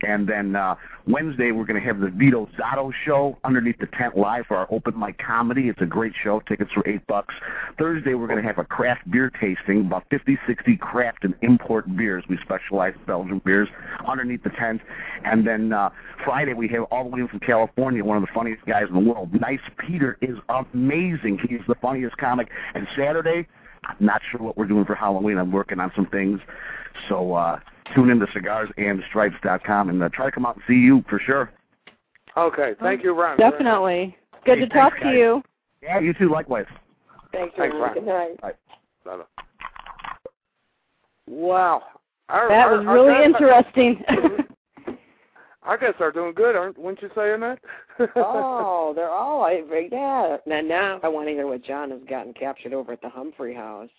And then uh, Wednesday we're going to have the Vito Zotto show underneath the tent live for our open mic comedy. It's a great show. Tickets for eight bucks. Thursday we're going to have a craft beer tasting, about 50, 60 craft and import beers. We specialize in Belgian beers underneath the tent. And then uh, Friday we have all the way from California, one of the funniest guys in the world. Nice Peter is amazing. He's the funniest comic. And Saturday, I'm not sure what we're doing for Halloween. I'm working on some things. So uh, tune in to cigarsandstripes.com and uh, try to come out and see you for sure. Okay, thank you, Ron. Definitely. Good Hey, to talk thanks, to guys. you. Yeah, you too. Likewise. Thanks, Thanks, Ron. Ron. Good night. Bye-bye. Wow. Our, That was our really guests are- interesting. Our guests are doing good, aren't? Wouldn't you say, Annette? oh, they're all I yeah. Now now I want to hear what John has gotten captured over at the Humphrey House.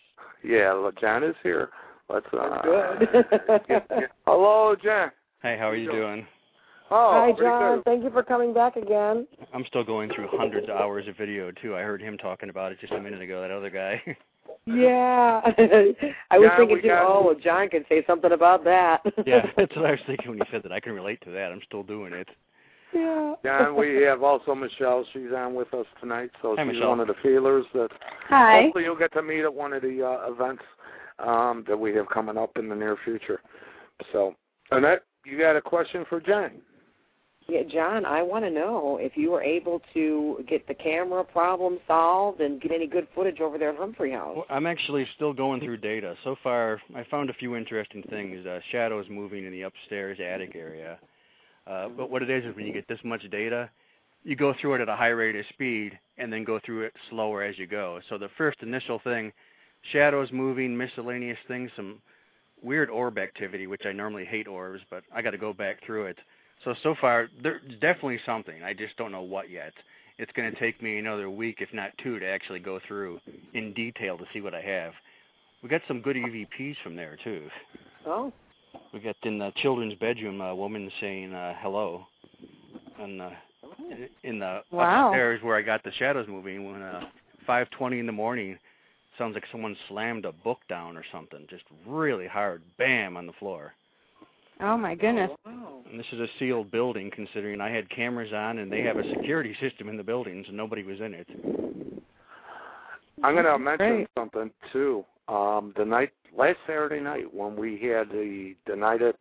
yeah. Well, John is here. Let's. Uh, Good. get- get- Hello, John. Hey, how are you doing? Oh, Hi, John. good. Thank you for coming back again. I'm still going through hundreds of hours of video too. I heard him talking about it just a minute ago. That other guy. Yeah. I was John, thinking too. got- Oh, well, John can say something about that. yeah, that's what I was thinking when you said that. I can relate to that. I'm still doing it. yeah. John, we have also Michelle. She's on with us tonight, so Hi, she's Michelle. one of the feelers that Hi. hopefully you'll get to meet at one of the uh, events um, that we have coming up in the near future. So, Annette, you got a question for John? Yeah, John, I want to know if you were able to get the camera problem solved and get any good footage over there at Humphrey House. Well, I'm actually still going through data. So far, I found a few interesting things. Uh, shadows moving in the upstairs attic area. Uh, but what it is is when you get this much data, you go through it at a high rate of speed and then go through it slower as you go. So the first initial thing, shadows moving, miscellaneous things, some weird orb activity, which I normally hate orbs, but I got to go back through it. So so far, there's definitely something. I just don't know what yet. It's going to take me another week, if not two, to actually go through in detail to see what I have. We got some good EVPs from there too. Oh. We got in the children's bedroom a woman saying uh, hello, and uh, in the Wow. upstairs where I got the shadows moving when uh, 5:20 in the morning. Sounds like someone slammed a book down or something, just really hard, bam on the floor. Oh my goodness. And this is a sealed building, considering I had cameras on and they have a security system in the buildings and nobody was in it. I'm going to mention Great. something too. Um, the night last Saturday night when we had the the night at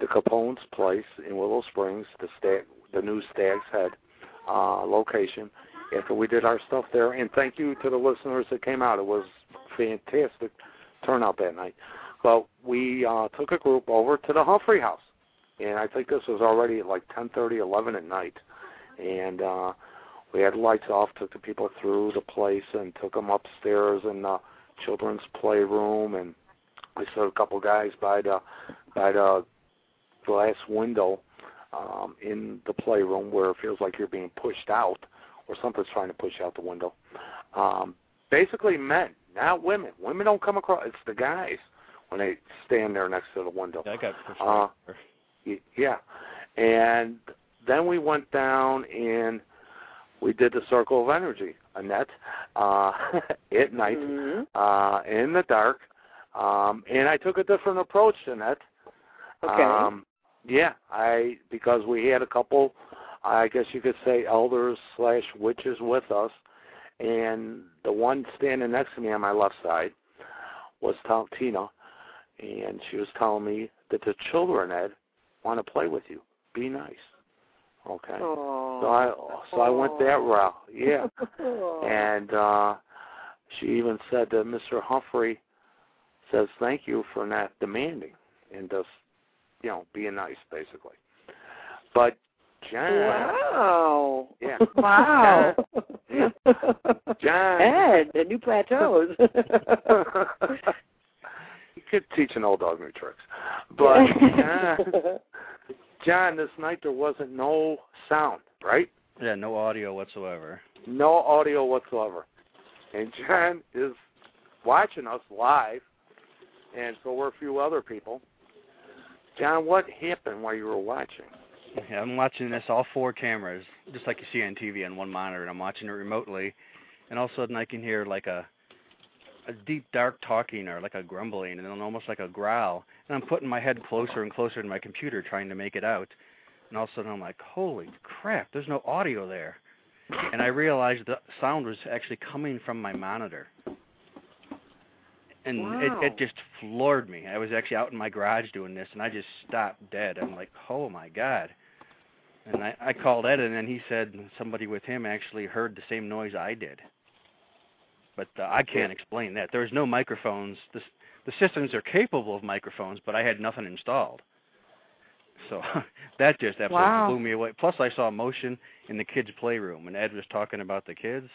the Capone's place in Willow Springs, the stag, the new Stag's Head uh, location. After we did our stuff there, and thank you to the listeners that came out. It was fantastic turnout that night. But we uh, took a group over to the Humphrey House, and I think this was already at like 10:30, 11 at night, and uh, we had lights off, took the people through the place, and took them upstairs in the children's playroom, and we saw a couple guys by the by the glass window um, in the playroom where it feels like you're being pushed out, or something's trying to push out the window. Um, basically, men, not women. Women don't come across. It's the guys when they stand there next to the window. Yeah, I got pushed Uh, right there. Y- Yeah. And then we went down and we did the circle of energy, Annette, uh, at night, Mhm. uh, in the dark. Um, and I took a different approach, Annette. Okay. Um, yeah, I because we had a couple, I guess you could say, elders slash witches with us, and the one standing next to me on my left side, was telling Tina, and she was telling me that the children, Ed, want to play with you. Be nice. Okay. Aww. So I so I went that route. Yeah. and uh she even said that Mr. Humphrey says thank you for not demanding and just you know being nice basically. But John. Wow. Yeah. Wow. Yeah. John. Ed, the new plateaus. could teach an old dog new tricks. But John, John, this night there wasn't no sound, right? Yeah, no audio whatsoever. No audio whatsoever. And John is watching us live, and so were a few other people. John, what happened while you were watching? Yeah, I'm watching this all four cameras, just like you see on TV on one monitor, and I'm watching it remotely, and all of a sudden I can hear like a a deep dark talking or like a grumbling and then almost like a growl and I'm putting my head closer and closer to my computer trying to make it out. And all of a sudden I'm like holy crap there's no audio there. And I realized the sound was actually coming from my monitor. And Wow. it it just floored me. I was actually out in my garage doing this and I just stopped dead. I'm like oh my god. And I, I called Ed, and then he said somebody with him actually heard the same noise I did. But uh, I can't explain that. There's no microphones. The, the systems are capable of microphones, but I had nothing installed. So that just absolutely Wow. blew me away. Plus, I saw motion in the kids' playroom, and Ed was talking about the kids.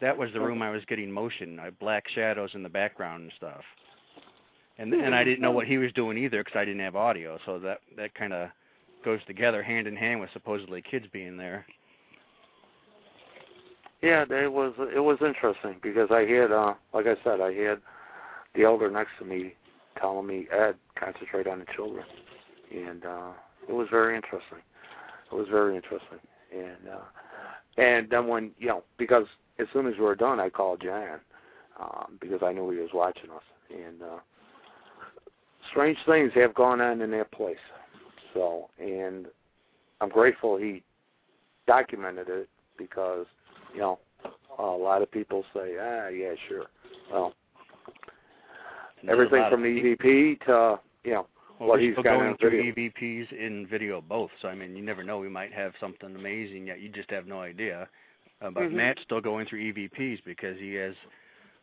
That was the room I was getting motion, uh, black shadows in the background and stuff. And and I didn't know what he was doing either because I didn't have audio. So that that kind of goes together hand in hand with supposedly kids being there. Yeah, it was it was interesting because I had uh like I said, I had the elder next to me telling me, Ed, concentrate on the children. And uh it was very interesting. It was very interesting. And uh and then when you know, because as soon as we were done I called Jan, um, because I knew he was watching us. And uh strange things have gone on in that place. So and I'm grateful he documented it because you know, a lot of people say, ah, yeah, sure. Well, there's everything from the EVP to, you know, Well, what he's got going through video. EVPs in video both. So I mean, you never know. We might have something amazing yet. You just have no idea. Uh, but Mhm. Matt's still going through EVPs because he has.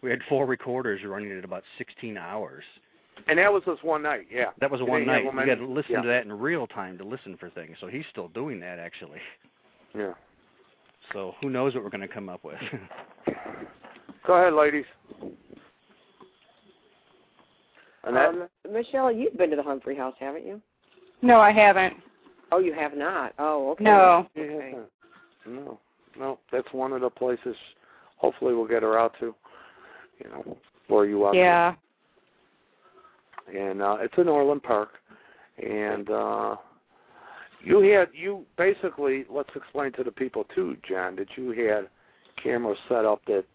We had four recorders running at about 16 hours. And that was just one night, yeah. That was one night. You got to listen yeah. to that in real time to listen for things. So he's still doing that actually. Yeah. So who knows what we're going to come up with? Go ahead, ladies. Um, Michelle, you've been to the Humphrey House, haven't you? No, I haven't. Oh, you have not. Oh, okay. No. Okay. No, no, that's one of the places. Hopefully, we'll get her out to. You know, where you out. to. Yeah. and uh, it's in Orland Park. And uh, you had you basically let's explain to the people too, John, that you had cameras set up that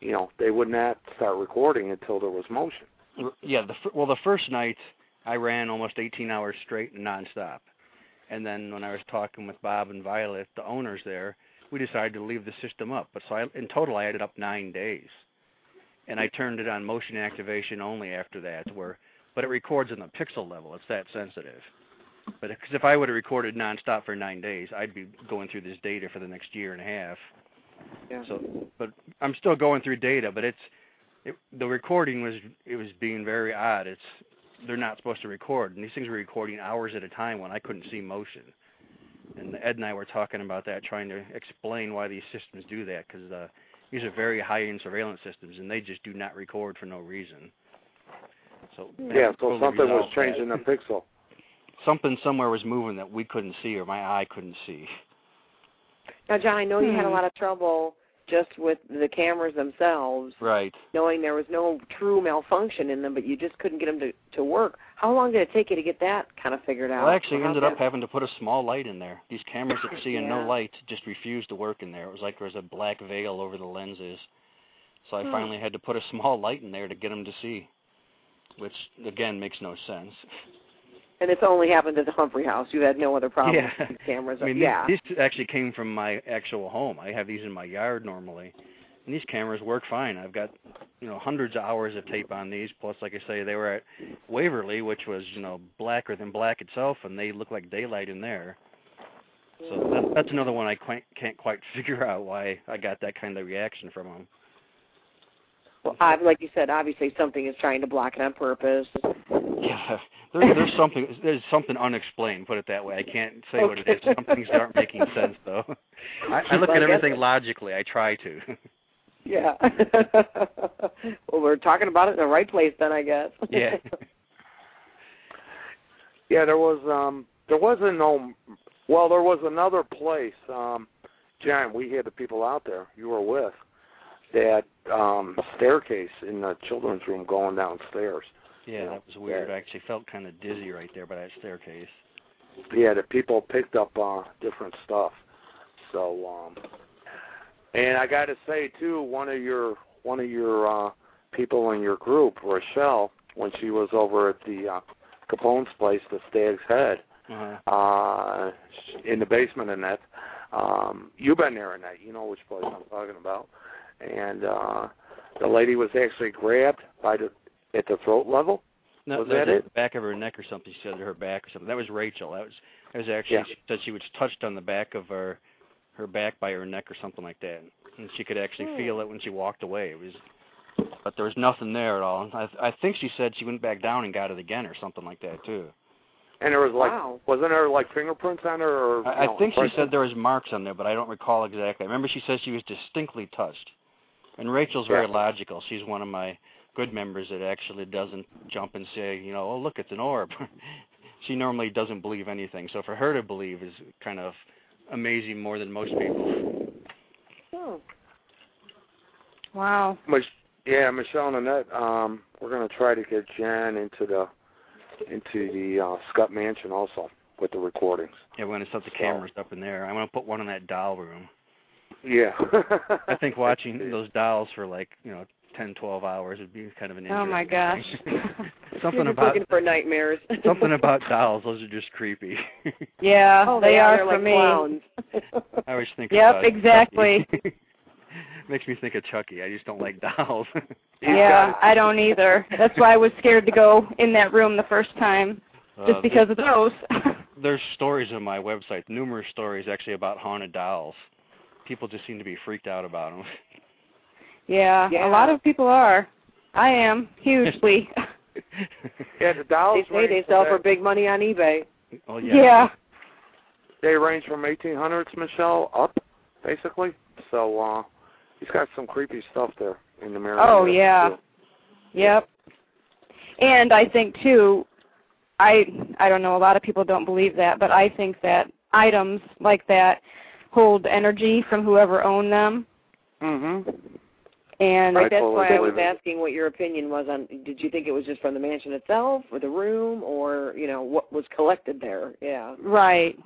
you know they would not start recording until there was motion. Yeah, the well, the first night I ran almost 18 hours straight and nonstop, and then when I was talking with Bob and Violet, the owners there, we decided to leave the system up. But so I, in total, I added up nine days, and I turned it on motion activation only after that, where but it records on the pixel level. It's that sensitive. But because if I would have recorded nonstop for nine days, I'd be going through this data for the next year and a half. Yeah. So, but I'm still going through data, but it's it, the recording was it was being very odd. It's they're not supposed to record, and these things were recording hours at a time when I couldn't see motion. And Ed and I were talking about that, trying to explain why these systems do that, because uh, these are very high-end surveillance systems, and they just do not record for no reason. So Yeah, so totally something was resolved that. changing the pixel. Something somewhere was moving that we couldn't see, or my eye couldn't see. Now, John, I know you had a Hmm. lot of trouble just with the cameras themselves, Right. knowing there was no true malfunction in them, but you just couldn't get them to to work. How long did it take you to get that kind of figured out? Well, I actually Or how's ended up having to put a small light in there. These cameras that see in no light just refused to work in there. It was like there was a black veil over the lenses. So I Hmm. finally had to put a small light in there to get them to see, which again makes no sense. And it's only happened at the Humphrey House. You had no other problems Yeah. with these cameras. I mean, yeah. these, these actually came from my actual home. I have these in my yard normally, and these cameras work fine. I've got, you know hundreds of hours of tape on these. Plus, like I say, they were at Waverly, which was you know blacker than black itself, and they look like daylight in there. So that, that's another one I quite, can't quite figure out why I got that kind of reaction from them. Well, I've, like you said, obviously something is trying to block it on purpose. Yeah, there, there's something there's something unexplained. Put it that way. I can't say what it is. Some things aren't making sense though. I, I look Well, I at guess everything it- logically. I try to. Yeah. well, we're talking about it in the right place then, I guess. yeah. Yeah, there was um there wasn't no well there was another place um Jen we had the people out there you were with that um staircase in the children's room going downstairs. Yeah, that was weird. I actually felt kind of dizzy right there by that staircase. Yeah, the people picked up uh different stuff. So um and I got to say too one of your one of your uh people in your group, Rochelle, when she was over at the uh Capone's place, the Stag's Head, Uh-huh. uh in the basement in that. Um you've been there in that, you know which place I'm talking about. And uh the lady was actually grabbed by the at the throat level. No, Was no, that the it? back of her neck or something. She said her back or something. That was Rachel. That was that was actually Yeah. she said she was touched on the back of her her back by her neck or something like that, and she could actually Hmm. feel it when she walked away. It was, but there was nothing there at all. I I think she said she went back down and got it again or something like that too. And there was like Wow. wasn't there like fingerprints on her or I, no, I think she said there was marks on there, but I don't recall exactly. I remember she said she was distinctly touched. And Rachel's very Yeah. logical. She's one of my good members that actually doesn't jump and say, you know, oh look, it's an orb. she normally doesn't believe anything. So for her to believe is kind of amazing more than most people. Hmm. Wow. Mich- yeah, Michelle and Annette, um, we're gonna try to get Jen into the into the uh, Scutt Mansion also with the recordings. Yeah, we're gonna set the cameras up in there. I'm gonna put one in that doll room. Yeah. I think watching those dolls for like, you know, ten, twelve hours would be kind of an Oh my gosh. something You're just about looking for nightmares. something about dolls. Those are just creepy. Yeah, oh, they, they are They're for like me. clowns. I always think of. Yep, about exactly. Makes me think of Chucky. I just don't like dolls. Yeah, I don't either. That's why I was scared to go in that room the first time, Uh, just because of those. There's stories on my website, numerous stories actually about haunted dolls. People just seem to be freaked out about them. Yeah, Yeah. a lot of people are. I am hugely. yeah, the dolls they say they sell from for big money on eBay. oh yeah. yeah. They range from 1800s, Michelle, up basically. So uh he's got some creepy stuff there in the mirror. Oh yeah. Yep. And I think too, I I don't know. A lot of people don't believe that, but I think that items like that hold energy from whoever owned them, Mhm. And Right, that's totally why I was asking what your opinion was on. Did you think it was just from the mansion itself, or the room, or you know what was collected there? Yeah. right.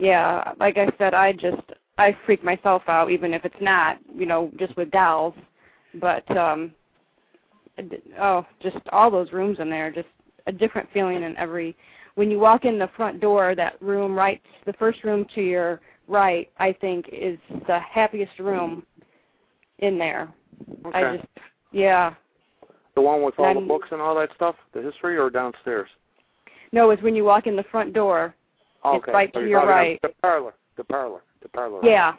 Yeah, like I said, I just I freak myself out, even if it's not, you know, just with dolls. But um, oh, just all those rooms in there, just a different feeling in every. When you walk in the front door, that room right, the first room to your right, I think is the happiest room in there. Okay. I just, yeah. the one with all the I'm- books and all that stuff, the history, or downstairs? No, it's when you walk in the front door. Oh, okay. right so to you're your right. The parlor. The parlor. The parlor. Yeah.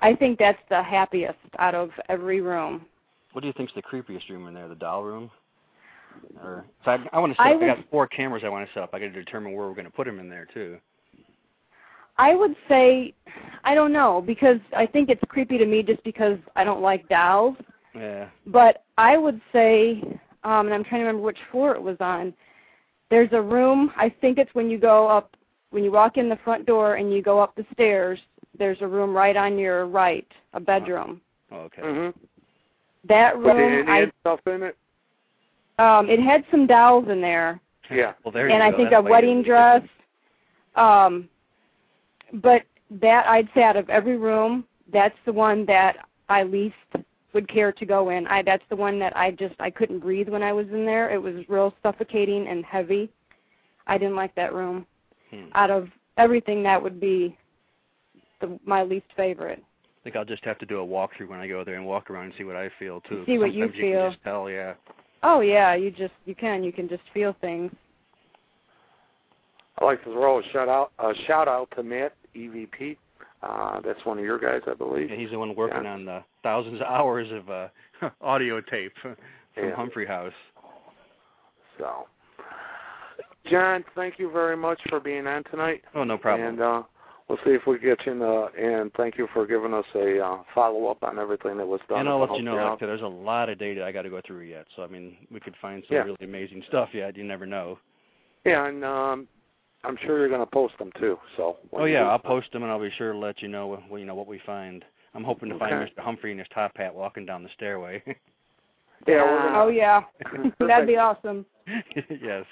I think that's the happiest out of every room. What do you think's the creepiest room in there? The doll room? Or so I, I want to set I up, I got four cameras I want to set up. I got to determine where we're going to put them in there too. I would say, I don't know, because I think it's creepy to me just because I don't like dolls. Yeah. But I would say, um, and I'm trying to remember which floor it was on. There's a room. I think it's when you go up, when you walk in the front door and you go up the stairs. There's a room right on your right, a bedroom. Oh, okay. Mhm. That room, Indian I stuff in it. um, it had some dolls in there. Yeah. Well, there you go. and you I think That's a wedding dress. Um, but that I'd say out of every room, that's the one that I least would care to go in. I that's the one that I just I couldn't breathe when I was in there. It was real suffocating and heavy. I didn't like that room. Hmm. Out of everything, that would be the, my least favorite. I think I'll just have to do a walkthrough when I go there and walk around and see what I feel too. See what you Sometimes you feel. can just tell, yeah. Oh yeah, you just you can you can just feel things. I'd like to throw a shout out a shout out to Matt EVP. Uh, that's one of your guys, I believe. Yeah, he's the one working Yeah. on the thousands of hours of uh, audio tape from Yeah. Humphrey House. So, John, thank you very much for being on tonight. Oh, no problem. And uh, we'll see if we get you in the. And thank you for giving us a uh, follow up on everything that was done. and I'll let you know, like, there's a lot of data I got to go through yet. So I mean, we could find some Yeah. really amazing stuff yet. You never know. Yeah, and um, I'm sure you're going to post them too. So. Oh yeah, I'll post them and I'll be sure to let you know what you know what we find. I'm hoping to find Mr. Humphrey in his top hat walking down the stairway. Yeah, we're gonna- Oh yeah, that'd be awesome. yes.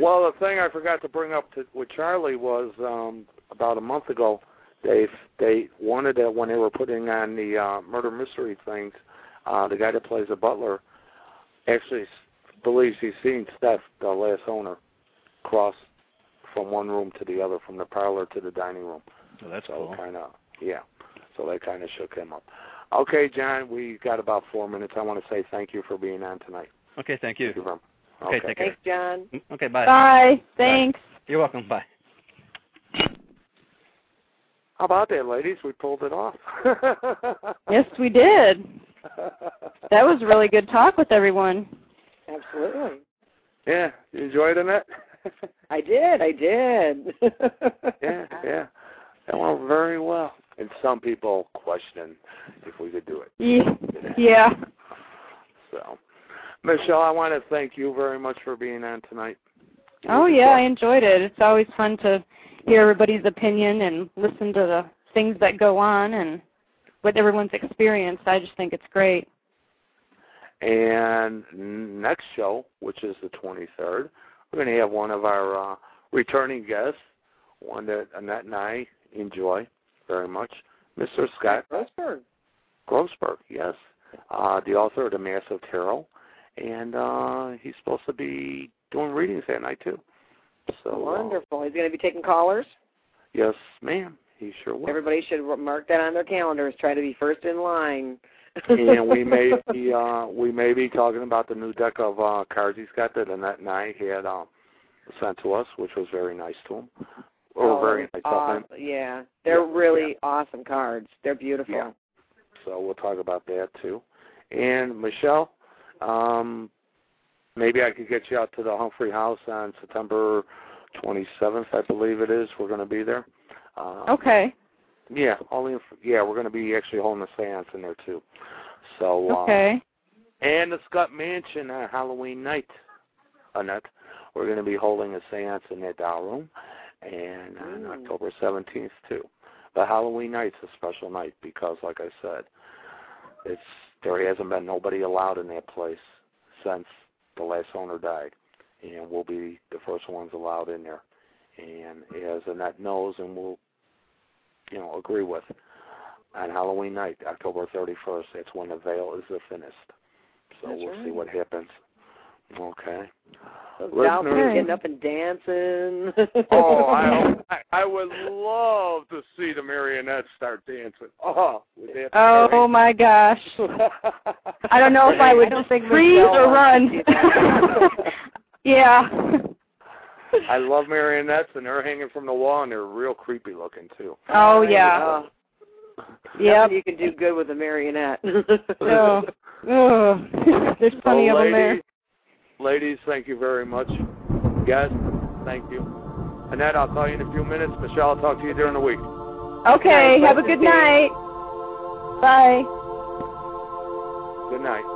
Well, the thing I forgot to bring up to, with Charlie was um, about a month ago. They they wanted that when they were putting on the uh, murder mystery things. Uh, the guy that plays the butler actually believes he's seen Steph, the last owner, cross from one room to the other, from the parlor to the dining room. Oh, that's so cool. kind of yeah. So that kind of shook him up. Okay, John, we got about four minutes. I want to say thank you for being on tonight. Okay, thank you. Thank you very much. Okay, take care. Thanks, John. Mm, Okay, bye. Bye. Thanks. You're welcome. Bye. How about that, ladies? We pulled it off. Yes, we did. That was really good talk with everyone. Absolutely. Yeah, you enjoyed it? I did. I did. yeah, yeah. That went very well. And some people question if we could do it. Ye- Yeah. So, Michelle, I want to thank you very much for being on tonight. Oh yeah, I enjoyed it. It's always fun to hear everybody's opinion and listen to the things that go on and what everyone's experienced. I just think it's great. And next show, which is the 23rd, we're going to have one of our uh, returning guests, one that Annette and I enjoy very much, Mr. Scott Grossberg. Grossberg, yes, uh, the author of The Massive Tarot, and uh, he's supposed to be doing readings that night too. So uh, Wonderful. He's going to be taking callers. yes, ma'am, he sure will. Everybody should mark that on their calendars. Try to be first in line. And we may be uh, we may be talking about the new deck of uh, cards he's got that Annette and I he had um, sent to us, which was very nice to him. Or Oh, very nice of him. Yeah, they're Yeah, really awesome cards. They're beautiful. Yeah. So we'll talk about that too. And Michelle, um, maybe I could get you out to the Humphrey House on September 27th, I believe it is. We're going to be there. Uh, Okay. Yeah, only if, yeah, we're going to be actually holding a séance in there too. So uh, Okay. and the Scutt Mansion on Halloween night, Annette. We're going to be holding a séance in that doll room, and on Mm. October 17th too. But Halloween night's a special night because, like I said, it's there hasn't been nobody allowed in that place since the last owner died, and we'll be the first ones allowed in there. And as Annette knows, and will, you know, agree with, on Halloween night, October 31st, that's when the veil is the thinnest. So That's we'll see what happens. Okay. Those Listeners- getting up and dancing. oh, I, I I would love to see the marionettes start dancing. Oh, that be oh, oh my gosh. I don't know if I would think freeze or run. to see that. yeah. I love marionettes, and they're hanging from the wall, and they're real creepy looking too. Oh yeah. Yep. you can do good with a marionette. Oh. Oh. There's plenty so of them there. ladies, ladies, thank you very much. Guys, thank you. Annette, I'll call you in a few minutes. Michelle, I'll talk to you during the week. Okay. Nice. Have a good night. Bye. Good night.